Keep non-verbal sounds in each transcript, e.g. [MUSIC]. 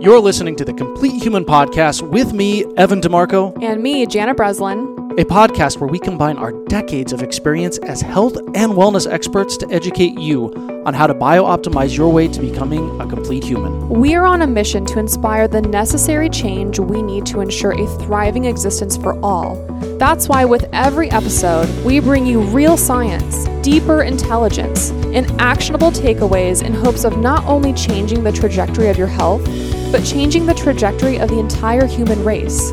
You're listening to the Complete Human Podcast with me, Evan DeMarco, And me, Jana Breslin. a podcast where we combine our decades of experience as health and wellness experts to educate you on how to bio-optimize your way to becoming a complete human. We are on a mission to inspire the necessary change we need to ensure a thriving existence for all. That's why, with every episode, we bring you real science, deeper intelligence, and actionable takeaways in hopes of not only changing the trajectory of your health, but changing the trajectory of the entire human race.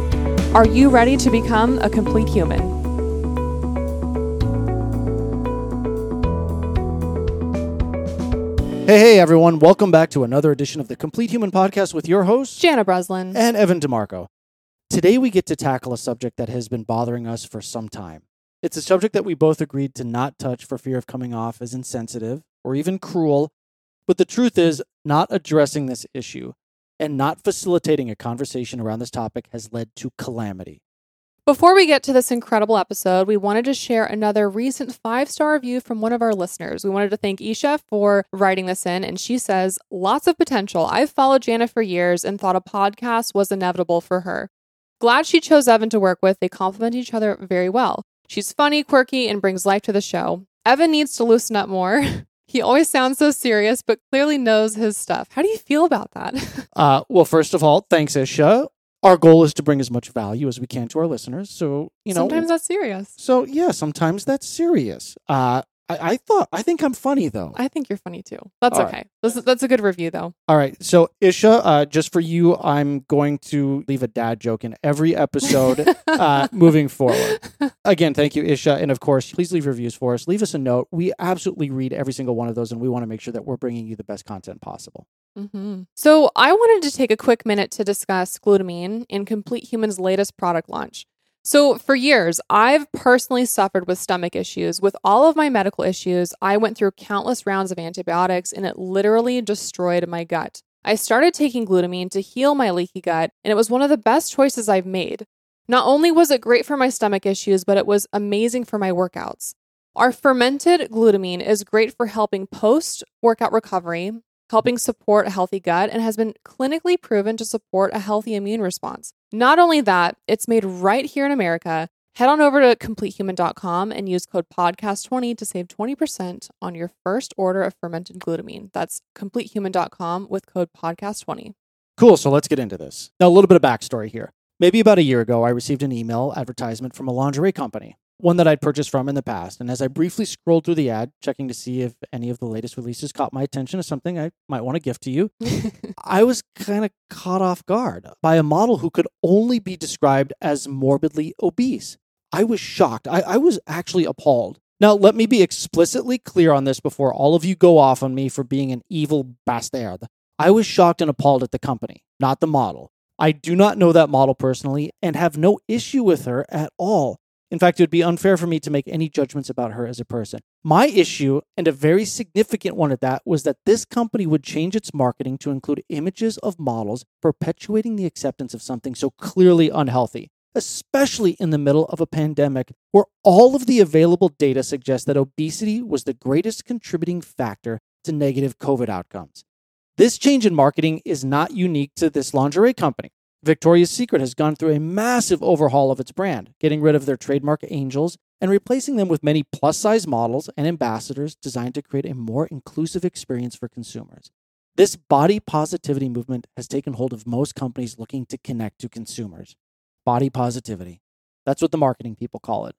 Are you ready to become a complete human? Hey, hey, everyone. Welcome back to another edition of the Complete Human Podcast with your host Jana Breslin. and Evan DeMarco. Today, we get to tackle a subject that has been bothering us for some time. It's a subject that we both agreed to not touch for fear of coming off as insensitive or even cruel. But the truth is, not addressing this issue and not facilitating a conversation around this topic has led to calamity. Before we get to this incredible episode, we wanted to share another recent five star review from one of our listeners. We wanted to thank Isha for writing this in, and she says, Lots of potential. I've followed Jana for years and thought a podcast was inevitable for her. Glad she chose Evan to work with. They complement each other very well. She's funny, quirky, and brings life to the show. Evan needs to loosen up more. [LAUGHS] he always sounds so serious, but clearly knows his stuff. How do you feel about that? [LAUGHS] Uh, well, first of all, thanks, Isha. Our goal is to bring as much value as we can to our listeners. So, you know, Sometimes that's serious. so yeah, sometimes that's serious. Uh, I, I thought, I think I'm funny though. I think you're funny too. That's All right. okay. This is, that's a good review, though. All right. So, Isha, uh, just for you, I'm going to leave a dad joke in every episode [LAUGHS] uh, moving forward. Again, thank you, Isha. And of course, please leave reviews for us. Leave us a note. We absolutely read every single one of those, and we want to make sure that we're bringing you the best content possible. hmm So, I wanted to take a quick minute to discuss glutamine in Complete Human's latest product launch. So, for years, I've personally suffered with stomach issues. With all of my medical issues, I went through countless rounds of antibiotics and it literally destroyed my gut. I started taking glutamine to heal my leaky gut, and it was one of the best choices I've made. Not only was it great for my stomach issues, but it was amazing for my workouts. Our fermented glutamine is great for helping post workout recovery, helping support a healthy gut, and has been clinically proven to support a healthy immune response. Not only that, it's made right here in America. Head on over to completehuman.com and use code podcast20 to save 20% on your first order of fermented glutamine. That's completehuman.com with code podcast20. Cool. So, let's get into this. Now, a little bit of backstory here. Maybe about a year ago, I received an email advertisement from a lingerie company, one that I'd purchased from in the past. And as I briefly scrolled through the ad, checking to see if any of the latest releases caught my attention as something I might want to gift to you, [LAUGHS] I was kind of caught off guard by a model who could only be described as morbidly obese. I was shocked. I, I was actually appalled. Now, let me be explicitly clear on this before all of you go off on me for being an evil bastard. I was shocked and appalled at the company, not the model. I do not know that model personally and have no issue with her at all. In fact, it would be unfair for me to make any judgments about her as a person. My issue, and a very significant one at that, was that this company would change its marketing to include images of models perpetuating the acceptance of something so clearly unhealthy, especially in the middle of a pandemic where all of the available data suggests that obesity was the greatest contributing factor to negative COVID outcomes. This change in marketing is not unique to this lingerie company. Victoria's Secret has gone through a massive overhaul of its brand, getting rid of their trademark angels and replacing them with many plus size models and ambassadors designed to create a more inclusive experience for consumers. This body positivity movement has taken hold of most companies looking to connect to consumers. Body positivity. That's what the marketing people call it.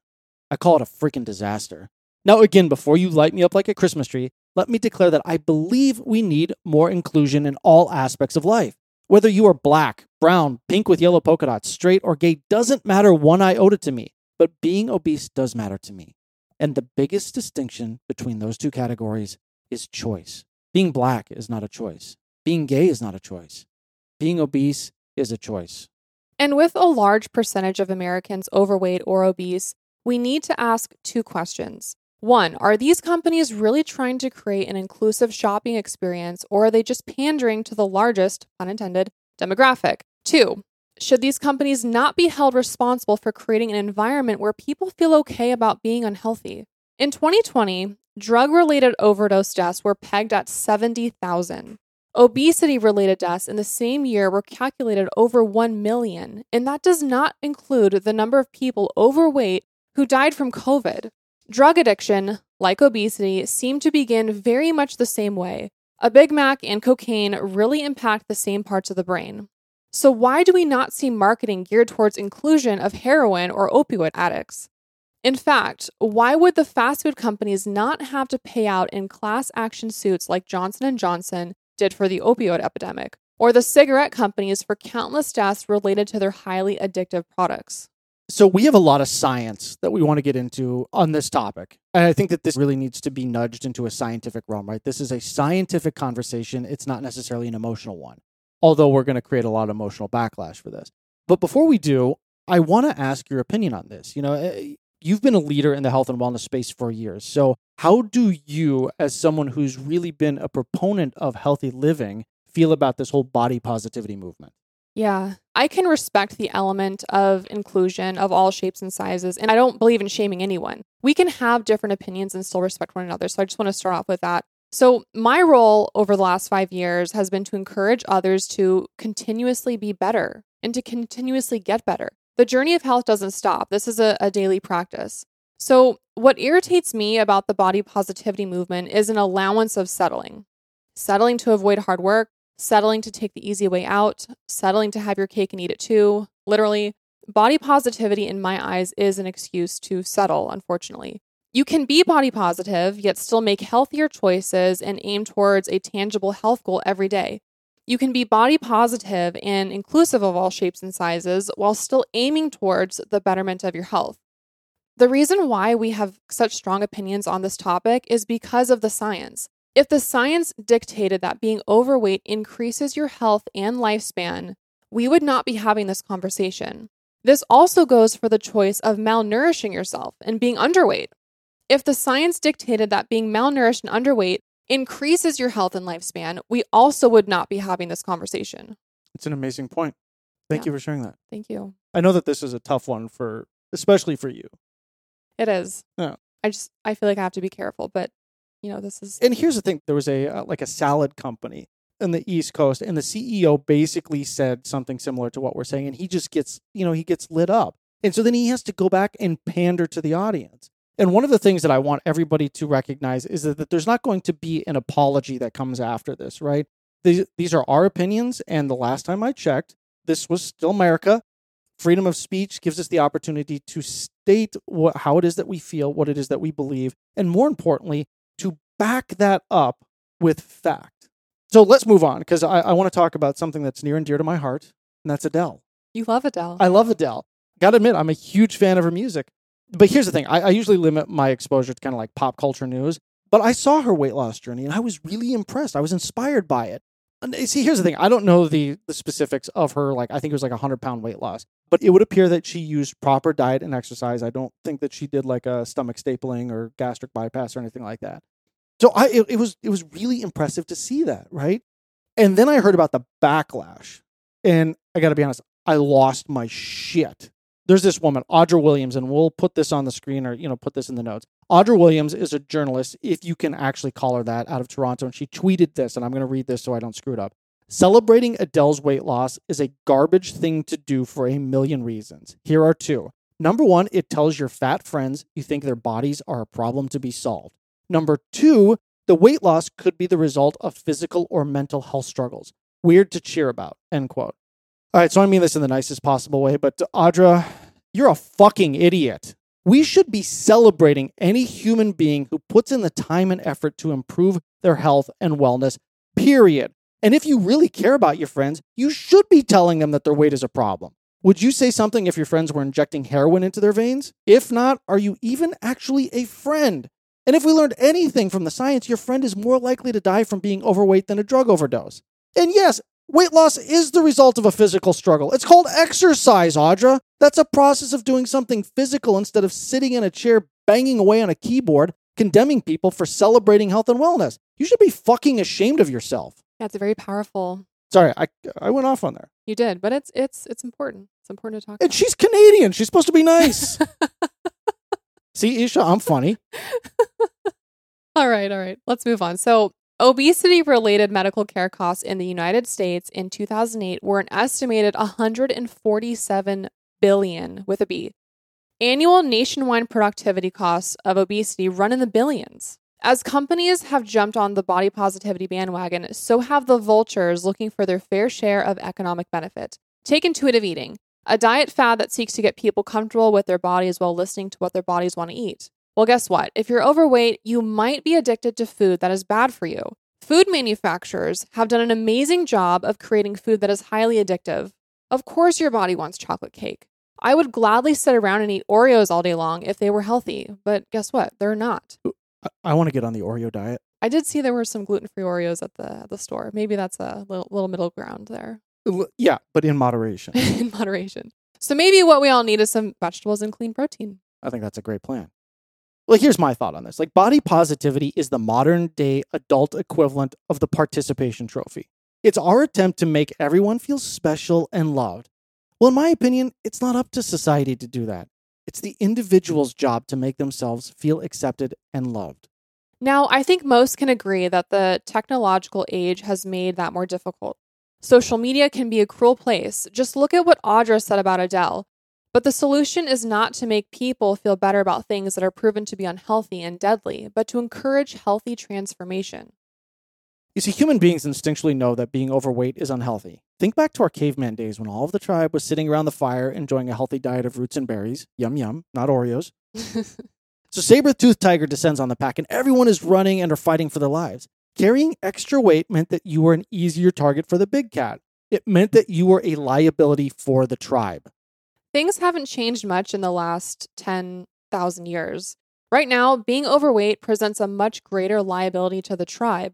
I call it a freaking disaster. Now, again, before you light me up like a Christmas tree, let me declare that I believe we need more inclusion in all aspects of life. Whether you are black, brown, pink with yellow polka dots, straight, or gay doesn't matter one iota to me, but being obese does matter to me. And the biggest distinction between those two categories is choice. Being black is not a choice, being gay is not a choice, being obese is a choice. And with a large percentage of Americans overweight or obese, we need to ask two questions. One, are these companies really trying to create an inclusive shopping experience, or are they just pandering to the largest, unintended, demographic? Two, should these companies not be held responsible for creating an environment where people feel okay about being unhealthy? In 2020, drug related overdose deaths were pegged at 70,000. Obesity related deaths in the same year were calculated over 1 million, and that does not include the number of people overweight who died from COVID. Drug addiction, like obesity, seem to begin very much the same way. A Big Mac and cocaine really impact the same parts of the brain. So, why do we not see marketing geared towards inclusion of heroin or opioid addicts? In fact, why would the fast food companies not have to pay out in class action suits like Johnson & Johnson did for the opioid epidemic, or the cigarette companies for countless deaths related to their highly addictive products? So we have a lot of science that we want to get into on this topic. And I think that this really needs to be nudged into a scientific realm, right? This is a scientific conversation. It's not necessarily an emotional one, although we're going to create a lot of emotional backlash for this. But before we do, I want to ask your opinion on this. You know, eh, you've been a leader in the health and wellness space for years. So, how do you, as someone who's really been a proponent of healthy living, feel about this whole body positivity movement? Yeah, I can respect the element of inclusion of all shapes and sizes, and I don't believe in shaming anyone. We can have different opinions and still respect one another. So I just want to start off with that. So, my role over the last five years has been to encourage others to continuously be better and to continuously get better. The journey of health doesn't stop. This is a, a daily practice. So, what irritates me about the body positivity movement is an allowance of settling. Settling to avoid hard work, settling to take the easy way out, settling to have your cake and eat it too. Literally, body positivity in my eyes is an excuse to settle, unfortunately. You can be body positive, yet still make healthier choices and aim towards a tangible health goal every day. You can be body positive and inclusive of all shapes and sizes while still aiming towards the betterment of your health. The reason why we have such strong opinions on this topic is because of the science. If the science dictated that being overweight increases your health and lifespan, we would not be having this conversation. This also goes for the choice of malnourishing yourself and being underweight. If the science dictated that being malnourished and underweight increases your health and lifespan, we also would not be having this conversation. It's an amazing point. Thank Yeah. you for sharing that. Thank you. I know that this is a tough one for, especially for you. It is. Yeah. I just I feel like I have to be careful, but you know, this is And here's the thing: there was a uh, like a salad company in the East Coast, and the CEO basically said something similar to what we're saying, and he just gets, you know, he gets lit up, and so then he has to go back and pander to the audience. And one of the things that I want everybody to recognize is that, that there's not going to be an apology that comes after this, right? These these are our opinions, and the last time I checked, this was still America. Freedom of speech gives us the opportunity to state what, how it is that we feel, what it is that we believe, and more importantly, to back that up with fact. So let's move on because I, I want to talk about something that's near and dear to my heart, and that's Adele. you love Adele. I love Adele. Got to admit, I'm a huge fan of her music. But here's the thing I, I usually limit my exposure to kind of like pop culture news, but I saw her weight loss journey and I was really impressed. I was inspired by it. And uh, see, here's the thing I don't know the, the specifics of her, like, I think it was like a 100 pound weight loss, but it would appear that she used proper diet and exercise. I don't think that she did like a stomach stapling or gastric bypass or anything like that. So I, it, it was it was really impressive to see that, right? And then I heard about the backlash, and I got to be honest, I lost my shit. There's this woman, Audra Williams, and we'll put this on the screen or you know put this in the notes. Audra Williams is a journalist, if you can actually call her that, out of Toronto, and she tweeted this, and I'm going to read this so I don't screw it up. Celebrating Adele's weight loss is a garbage thing to do for a million reasons. Here are two. Number one, it tells your fat friends you think their bodies are a problem to be solved. Number two, the weight loss could be the result of physical or mental health struggles. Weird to cheer about. End quote. All right, so I mean this in the nicest possible way, but Audra, you're a fucking idiot. We should be celebrating any human being who puts in the time and effort to improve their health and wellness, period. And if you really care about your friends, you should be telling them that their weight is a problem. Would you say something if your friends were injecting heroin into their veins? If not, are you even actually a friend? And if we learned anything from the science, your friend is more likely to die from being overweight than a drug overdose. And yes, weight loss is the result of a physical struggle. It's called exercise, Audra. That's a process of doing something physical instead of sitting in a chair banging away on a keyboard, condemning people for celebrating health and wellness. You should be fucking ashamed of yourself. That's it's very powerful. Sorry, I, I went off on there. You did, but it's it's it's important. It's important to talk And she's Canadian. She's supposed to be nice. [LAUGHS] See, Isha, I'm funny. [LAUGHS] All right, all right. Let's move on. So, Obesity related medical care costs in the United States in 2008 were an estimated 147 billion with a B. Annual nationwide productivity costs of obesity run in the billions. As companies have jumped on the body positivity bandwagon, so have the vultures looking for their fair share of economic benefit. Take intuitive eating, a diet fad that seeks to get people comfortable with their bodies while listening to what their bodies want to eat. Well, guess what? If you're overweight, you might be addicted to food that is bad for you. Food manufacturers have done an amazing job of creating food that is highly addictive. Of course, your body wants chocolate cake. I would gladly sit around and eat Oreos all day long if they were healthy, but guess what? They're not. I, I want to get on the Oreo diet. I did see there were some gluten free Oreos at the at the store. Maybe that's a little, little middle ground there uh, Yeah, but in moderation. [LAUGHS] in moderation. So maybe what we all need is some vegetables and clean protein. I think that's a great plan. Well, here's my thought on this. Like, body positivity is the modern day adult equivalent of the participation trophy. It's our attempt to make everyone feel special and loved. Well, in my opinion, it's not up to society to do that. It's the individual's job to make themselves feel accepted and loved. Now, I think most can agree that the technological age has made that more difficult. Social media can be a cruel place. Just look at what Audra said about Adele. But the solution is not to make people feel better about things that are proven to be unhealthy and deadly, but to encourage healthy transformation. You see, human beings instinctually know that being overweight is unhealthy. Think back to our caveman days when all of the tribe was sitting around the fire enjoying a healthy diet of roots and berries. Yum yum, not Oreos. [LAUGHS] So saber-toothed tiger descends on the pack and everyone is running and are fighting for their lives. Carrying extra weight meant that you were an easier target for the big cat. It meant that you were a liability for the tribe. Things haven't changed much in the last 10,000 years. Right now, being overweight presents a much greater liability to the tribe.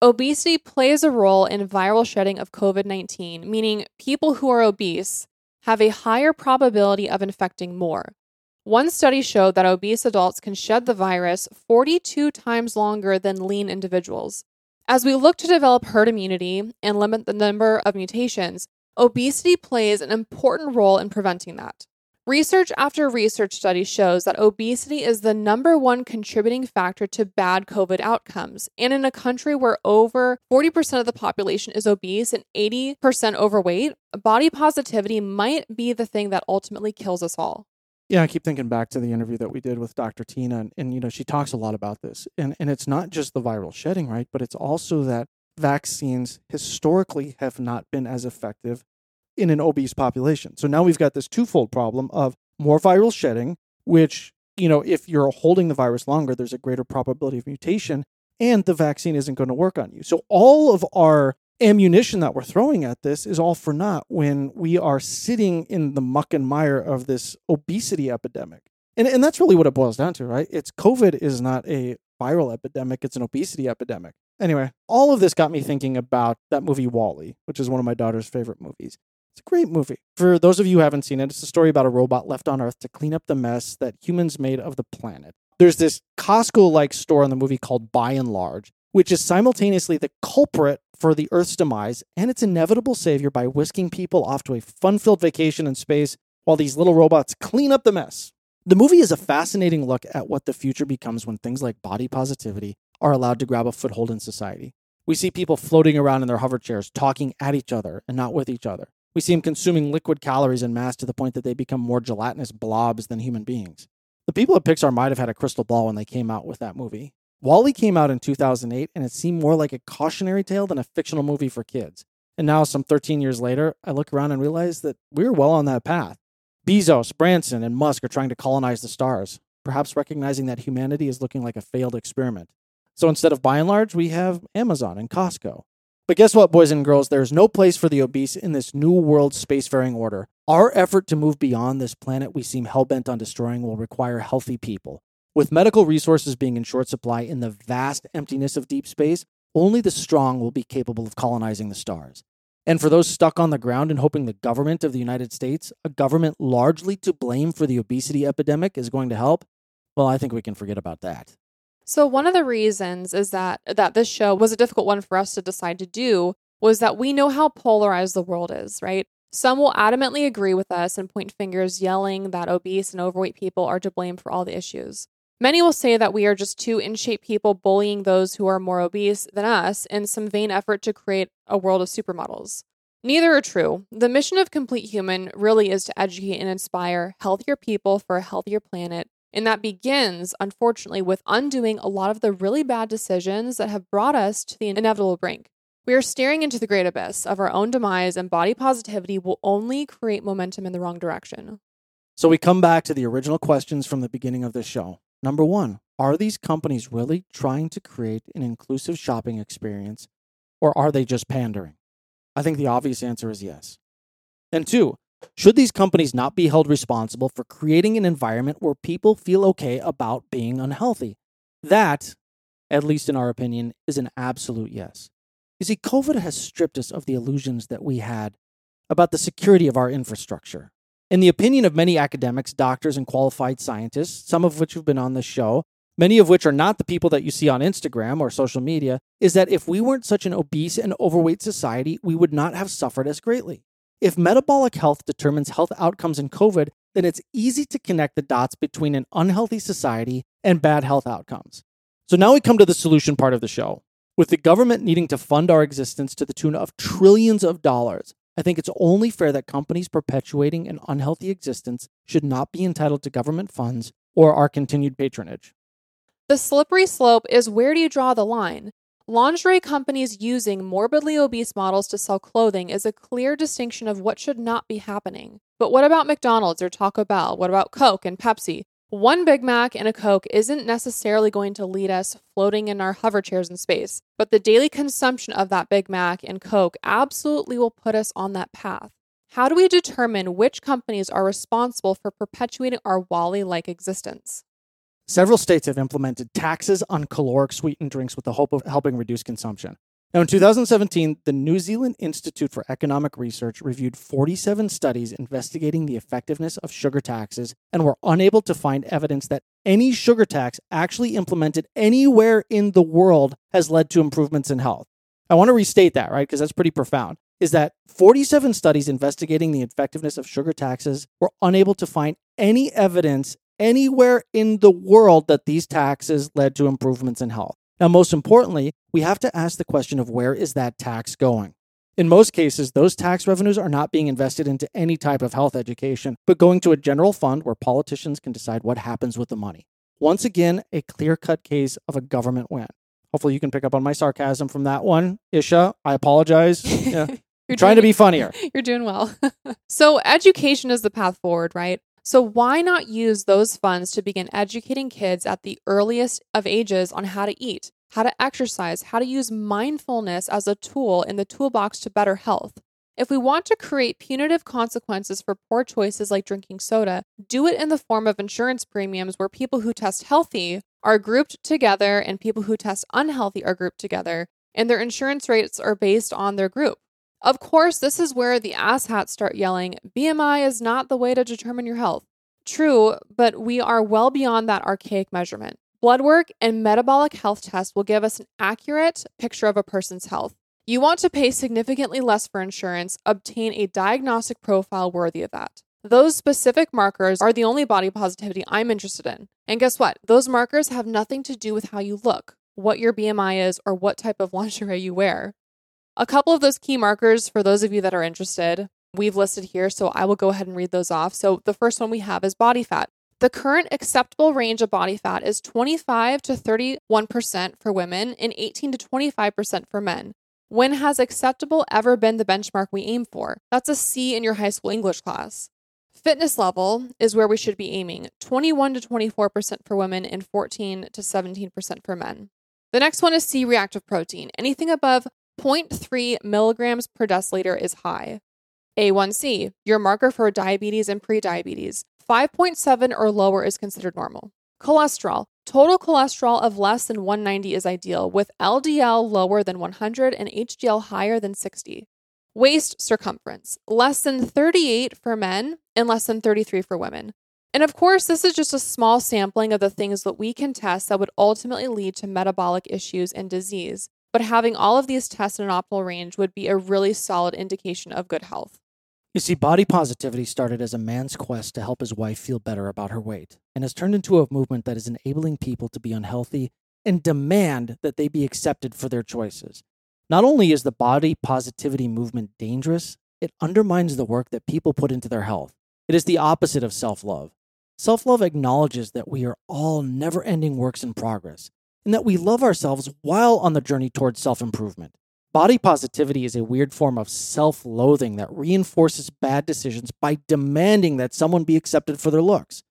Obesity plays a role in viral shedding of COVID 19, meaning people who are obese have a higher probability of infecting more. One study showed that obese adults can shed the virus 42 times longer than lean individuals. As we look to develop herd immunity and limit the number of mutations, obesity plays an important role in preventing that. Research after research study shows that obesity is the number one contributing factor to bad COVID outcomes. And in a country where over 40% of the population is obese and 80% overweight, body positivity might be the thing that ultimately kills us all. Yeah, I keep thinking back to the interview that we did with Dr. Tina, and, and you know she talks a lot about this, and and it's not just the viral shedding, right? But it's also that vaccines historically have not been as effective in an obese population. So now we've got this twofold problem of more viral shedding, which you know if you're holding the virus longer, there's a greater probability of mutation, and the vaccine isn't going to work on you. So all of our ammunition that we're throwing at this is all for naught when we are sitting in the muck and mire of this obesity epidemic. And, and that's really what it boils down to, right? It's COVID is not a viral epidemic, it's an obesity epidemic. Anyway, all of this got me thinking about that movie WALL-E, which is one of my daughter's favorite movies. It's a great movie. For those of you who haven't seen it, it's a story about a robot left on Earth to clean up the mess that humans made of the planet. There's this Costco like store in the movie called Buy n Large, which is simultaneously the culprit for the Earth's demise and its inevitable savior by whisking people off to a fun filled vacation in space while these little robots clean up the mess. The movie is a fascinating look at what the future becomes when things like body positivity are allowed to grab a foothold in society. We see people floating around in their hover chairs, talking at each other and not with each other. We see them consuming liquid calories in mass to the point that they become more gelatinous blobs than human beings. The people at Pixar might have had a crystal ball when they came out with that movie. WALL-E came out in 2008 and it seemed more like a cautionary tale than a fictional movie for kids. And now, some 13 years later, I look around and realize that we're well on that path. Bezos, Branson, and Musk are trying to colonize the stars, perhaps recognizing that humanity is looking like a failed experiment. So instead of by and large, we have Amazon and Costco. But guess what, boys and girls? There's no place for the obese in this new world spacefaring order. Our effort to move beyond this planet we seem hell bent on destroying will require healthy people. With medical resources being in short supply in the vast emptiness of deep space, only the strong will be capable of colonizing the stars. And for those stuck on the ground and hoping the government of the United States, a government largely to blame for the obesity epidemic, is going to help, well, I think we can forget about that. So one of the reasons is that that this show was a difficult one for us to decide to do was that we know how polarized the world is, right? Some will adamantly agree with us and point fingers yelling that obese and overweight people are to blame for all the issues. Many will say that we are just two in shape people bullying those who are more obese than us in some vain effort to create a world of supermodels. Neither are true. The mission of Complete Human really is to educate and inspire healthier people for a healthier planet. And that begins, unfortunately, with undoing a lot of the really bad decisions that have brought us to the inevitable brink. We are staring into the great abyss of our own demise, and body positivity will only create momentum in the wrong direction. So we come back to the original questions from the beginning of the show. Number one, are these companies really trying to create an inclusive shopping experience or are they just pandering? I think the obvious answer is yes. And two, should these companies not be held responsible for creating an environment where people feel okay about being unhealthy? That, at least in our opinion, is an absolute yes. You see, COVID has stripped us of the illusions that we had about the security of our infrastructure. In the opinion of many academics, doctors, and qualified scientists, some of which have been on this show, many of which are not the people that you see on Instagram or social media, is that if we weren't such an obese and overweight society, we would not have suffered as greatly. If metabolic health determines health outcomes in COVID, then it's easy to connect the dots between an unhealthy society and bad health outcomes. So now we come to the solution part of the show. With the government needing to fund our existence to the tune of trillions of dollars, I think it's only fair that companies perpetuating an unhealthy existence should not be entitled to government funds or our continued patronage. The slippery slope is where do you draw the line? Lingerie companies using morbidly obese models to sell clothing is a clear distinction of what should not be happening. But what about McDonald's or Taco Bell? What about Coke and Pepsi? One Big Mac and a Coke isn't necessarily going to lead us floating in our hover chairs in space, but the daily consumption of that Big Mac and Coke absolutely will put us on that path. How do we determine which companies are responsible for perpetuating our WALL-E like existence? Several states have implemented taxes on caloric sweetened drinks with the hope of helping reduce consumption. Now, in 2017, the New Zealand Institute for Economic Research reviewed 47 studies investigating the effectiveness of sugar taxes and were unable to find evidence that any sugar tax actually implemented anywhere in the world has led to improvements in health. I want to restate that, right? Because that's pretty profound. Is that 47 studies investigating the effectiveness of sugar taxes were unable to find any evidence anywhere in the world that these taxes led to improvements in health. Now, most importantly, we have to ask the question of where is that tax going? In most cases, those tax revenues are not being invested into any type of health education, but going to a general fund where politicians can decide what happens with the money. Once again, a clear cut case of a government win. Hopefully, you can pick up on my sarcasm from that one. Isha, I apologize. [LAUGHS] Yeah. You're trying doing, to be funnier. [LAUGHS] You're doing well. [LAUGHS] so, education is the path forward, right? So, why not use those funds to begin educating kids at the earliest of ages on how to eat, how to exercise, how to use mindfulness as a tool in the toolbox to better health? If we want to create punitive consequences for poor choices like drinking soda, do it in the form of insurance premiums where people who test healthy are grouped together and people who test unhealthy are grouped together, and their insurance rates are based on their group. Of course, this is where the asshats start yelling BMI is not the way to determine your health. True, but we are well beyond that archaic measurement. Blood work and metabolic health tests will give us an accurate picture of a person's health. You want to pay significantly less for insurance, obtain a diagnostic profile worthy of that. Those specific markers are the only body positivity I'm interested in. And guess what? Those markers have nothing to do with how you look, what your BMI is, or what type of [LAUGHS] lingerie you wear. A couple of those key markers for those of you that are interested, we've listed here, so I will go ahead and read those off. So the first one we have is body fat. The current acceptable range of body fat is 25 to 31% for women and 18 to 25% for men. When has acceptable ever been the benchmark we aim for? That's a C in your high school English class. Fitness level is where we should be aiming 21 to 24% for women and 14 to 17% for men. The next one is C reactive protein. Anything above 0.3 milligrams per deciliter is high. A1C, your marker for diabetes and prediabetes. 5.7 or lower is considered normal. Cholesterol. Total cholesterol of less than 190 is ideal, with LDL lower than 100 and HDL higher than 60. Waist circumference. Less than 38 for men and less than 33 for women. And of course, this is just a small sampling of the things that we can test that would ultimately lead to metabolic issues and disease but having all of these tests in an optimal range would be a really solid indication of good health. You see, body positivity started as a man's quest to help his wife feel better about her weight and has turned into a movement that is enabling people to be unhealthy and demand that they be accepted for their choices. Not only is the body positivity movement dangerous, it undermines the work that people put into their health. It is the opposite of self love. Self love acknowledges that we are all never ending works in progress and that we love ourselves while on the journey towards self improvement. Body positivity is a weird form of self loathing that reinforces bad decisions by demanding that someone be accepted for their looks.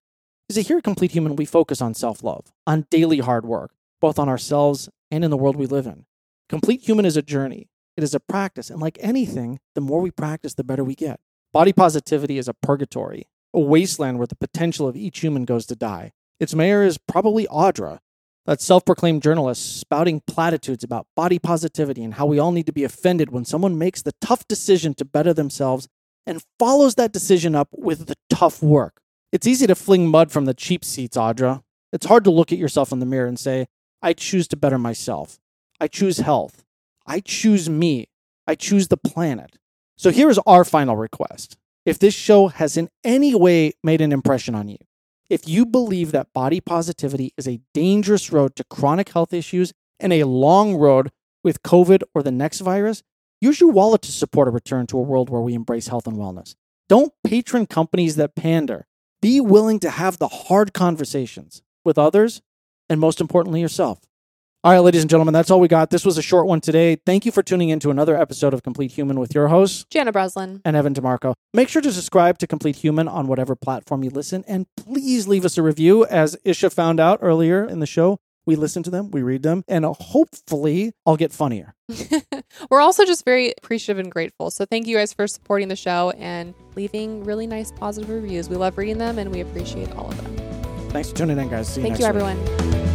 As a here Complete Human, we focus on self love, on daily hard work, both on ourselves and in the world we live in. Complete Human is a journey, it is a practice, and like anything, the more we practice, the better we get. Body positivity is a purgatory, a wasteland where the potential of each human goes to die. Its mayor is probably Audra, that self proclaimed journalist spouting platitudes about body positivity and how we all need to be offended when someone makes the tough decision to better themselves and follows that decision up with the tough work. It's easy to fling mud from the cheap seats, Audra. It's hard to look at yourself in the mirror and say, I choose to better myself. I choose health. I choose me. I choose the planet. So here is our final request. If this show has in any way made an impression on you, if you believe that body positivity is a dangerous road to chronic health issues and a long road with COVID or the next virus, use your wallet to support a return to a world where we embrace health and wellness. Don't patron companies that pander. Be willing to have the hard conversations with others and, most importantly, yourself. All right, ladies and gentlemen, that's all we got. This was a short one today. Thank you for tuning in to another episode of Complete Human with your hosts, Jana Breslin. and Evan DeMarco. Make sure to subscribe to Complete Human on whatever platform you listen, and please leave us a review. As Isha found out earlier in the show, we listen to them, we read them, and hopefully I'll get funnier. [LAUGHS] We're also just very appreciative and grateful. So thank you guys for supporting the show and leaving really nice positive reviews. We love reading them and we appreciate all of them. Thanks for tuning in, guys. See you Thank next you, week. everyone.